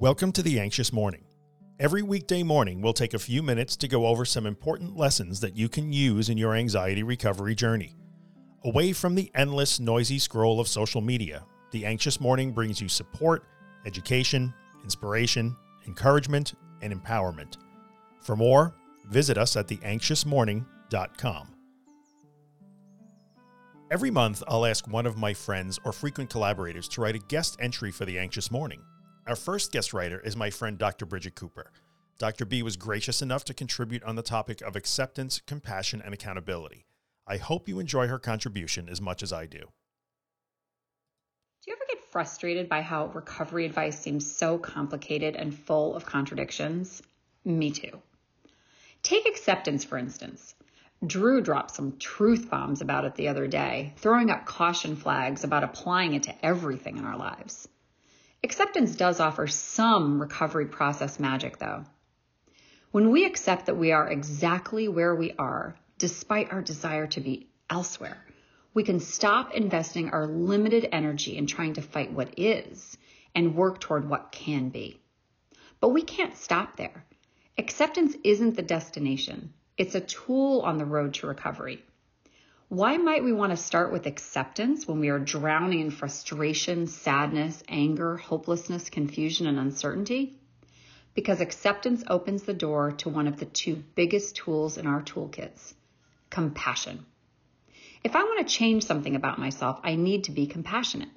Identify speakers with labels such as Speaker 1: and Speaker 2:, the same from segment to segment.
Speaker 1: Welcome to The Anxious Morning. Every weekday morning, we'll take a few minutes to go over some important lessons that you can use in your anxiety recovery journey. Away from the endless, noisy scroll of social media, The Anxious Morning brings you support, education, inspiration, encouragement, and empowerment. For more, visit us at theanxiousmorning.com. Every month, I'll ask one of my friends or frequent collaborators to write a guest entry for The Anxious Morning. Our first guest writer is my friend Dr. Bridget Cooper. Dr. B was gracious enough to contribute on the topic of acceptance, compassion, and accountability. I hope you enjoy her contribution as much as I do.
Speaker 2: Do you ever get frustrated by how recovery advice seems so complicated and full of contradictions? Me too. Take acceptance, for instance. Drew dropped some truth bombs about it the other day, throwing up caution flags about applying it to everything in our lives. Acceptance does offer some recovery process magic, though. When we accept that we are exactly where we are, despite our desire to be elsewhere, we can stop investing our limited energy in trying to fight what is and work toward what can be. But we can't stop there. Acceptance isn't the destination. It's a tool on the road to recovery. Why might we want to start with acceptance when we are drowning in frustration, sadness, anger, hopelessness, confusion, and uncertainty? Because acceptance opens the door to one of the two biggest tools in our toolkits compassion. If I want to change something about myself, I need to be compassionate.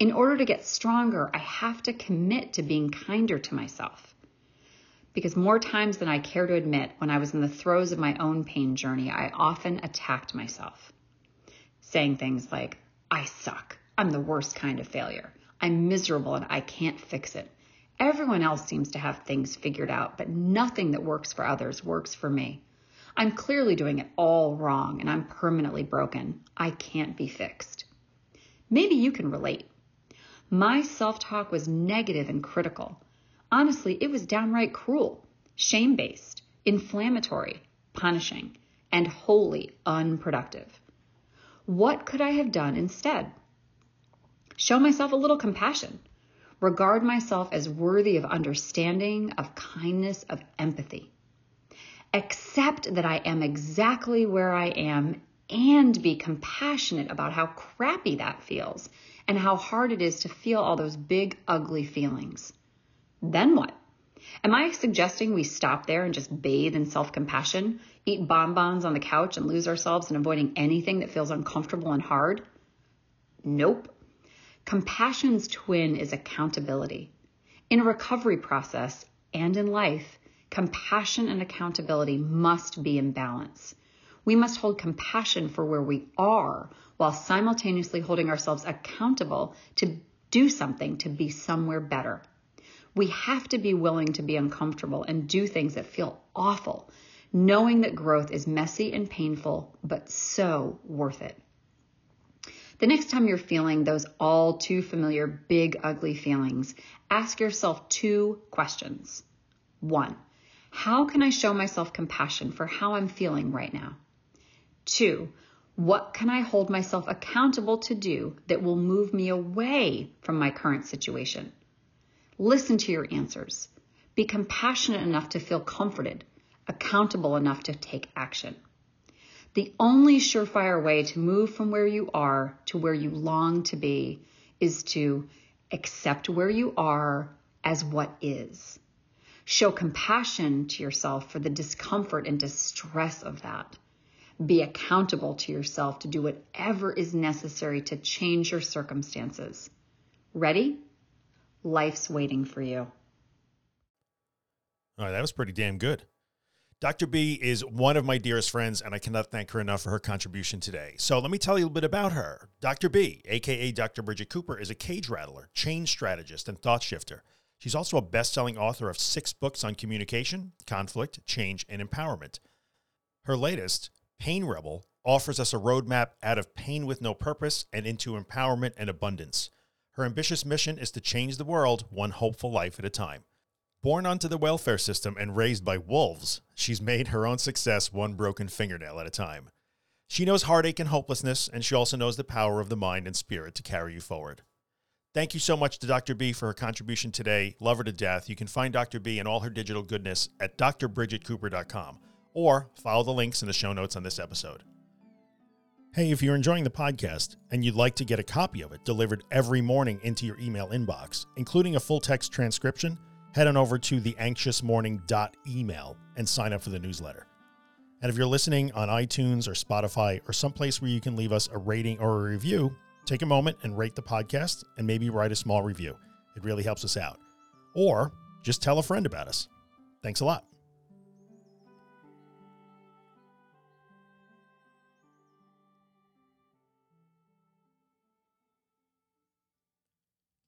Speaker 2: In order to get stronger, I have to commit to being kinder to myself because more times than I care to admit, when I was in the throes of my own pain journey, I often attacked myself, saying things like, I suck. I'm the worst kind of failure. I'm miserable and I can't fix it. Everyone else seems to have things figured out, but nothing that works for others works for me. I'm clearly doing it all wrong and I'm permanently broken. I can't be fixed. Maybe you can relate. My self talk was negative and critical. Honestly, it was downright cruel, shame based, inflammatory, punishing, and wholly unproductive. What could I have done instead? Show myself a little compassion. Regard myself as worthy of understanding, of kindness, of empathy. Accept that I am exactly where I am and be compassionate about how crappy that feels and how hard it is to feel all those big, ugly feelings. Then what? Am I suggesting we stop there and just bathe in self compassion, eat bonbons on the couch, and lose ourselves in avoiding anything that feels uncomfortable and hard? Nope. Compassion's twin is accountability. In a recovery process and in life, compassion and accountability must be in balance. We must hold compassion for where we are while simultaneously holding ourselves accountable to do something to be somewhere better. We have to be willing to be uncomfortable and do things that feel awful, knowing that growth is messy and painful, but so worth it. The next time you're feeling those all too familiar big, ugly feelings, ask yourself two questions. One, how can I show myself compassion for how I'm feeling right now? Two, what can I hold myself accountable to do that will move me away from my current situation? Listen to your answers. Be compassionate enough to feel comforted, accountable enough to take action. The only surefire way to move from where you are to where you long to be is to accept where you are as what is. Show compassion to yourself for the discomfort and distress of that. Be accountable to yourself to do whatever is necessary to change your circumstances. Ready? Life's waiting for you.
Speaker 1: All right, that was pretty damn good. Dr. B is one of my dearest friends, and I cannot thank her enough for her contribution today. So let me tell you a little bit about her. Dr. B, aka Dr. Bridget Cooper, is a cage rattler, change strategist, and thought shifter. She's also a best selling author of six books on communication, conflict, change, and empowerment. Her latest, Pain Rebel, offers us a roadmap out of pain with no purpose and into empowerment and abundance. Her ambitious mission is to change the world one hopeful life at a time. Born onto the welfare system and raised by wolves, she's made her own success one broken fingernail at a time. She knows heartache and hopelessness, and she also knows the power of the mind and spirit to carry you forward. Thank you so much to Dr. B for her contribution today. Love her to death. You can find Dr. B and all her digital goodness at drbridgetcooper.com or follow the links in the show notes on this episode. Hey, if you're enjoying the podcast and you'd like to get a copy of it delivered every morning into your email inbox, including a full text transcription, head on over to theanxiousmorning.email and sign up for the newsletter. And if you're listening on iTunes or Spotify or someplace where you can leave us a rating or a review, take a moment and rate the podcast and maybe write a small review. It really helps us out. Or just tell a friend about us. Thanks a lot.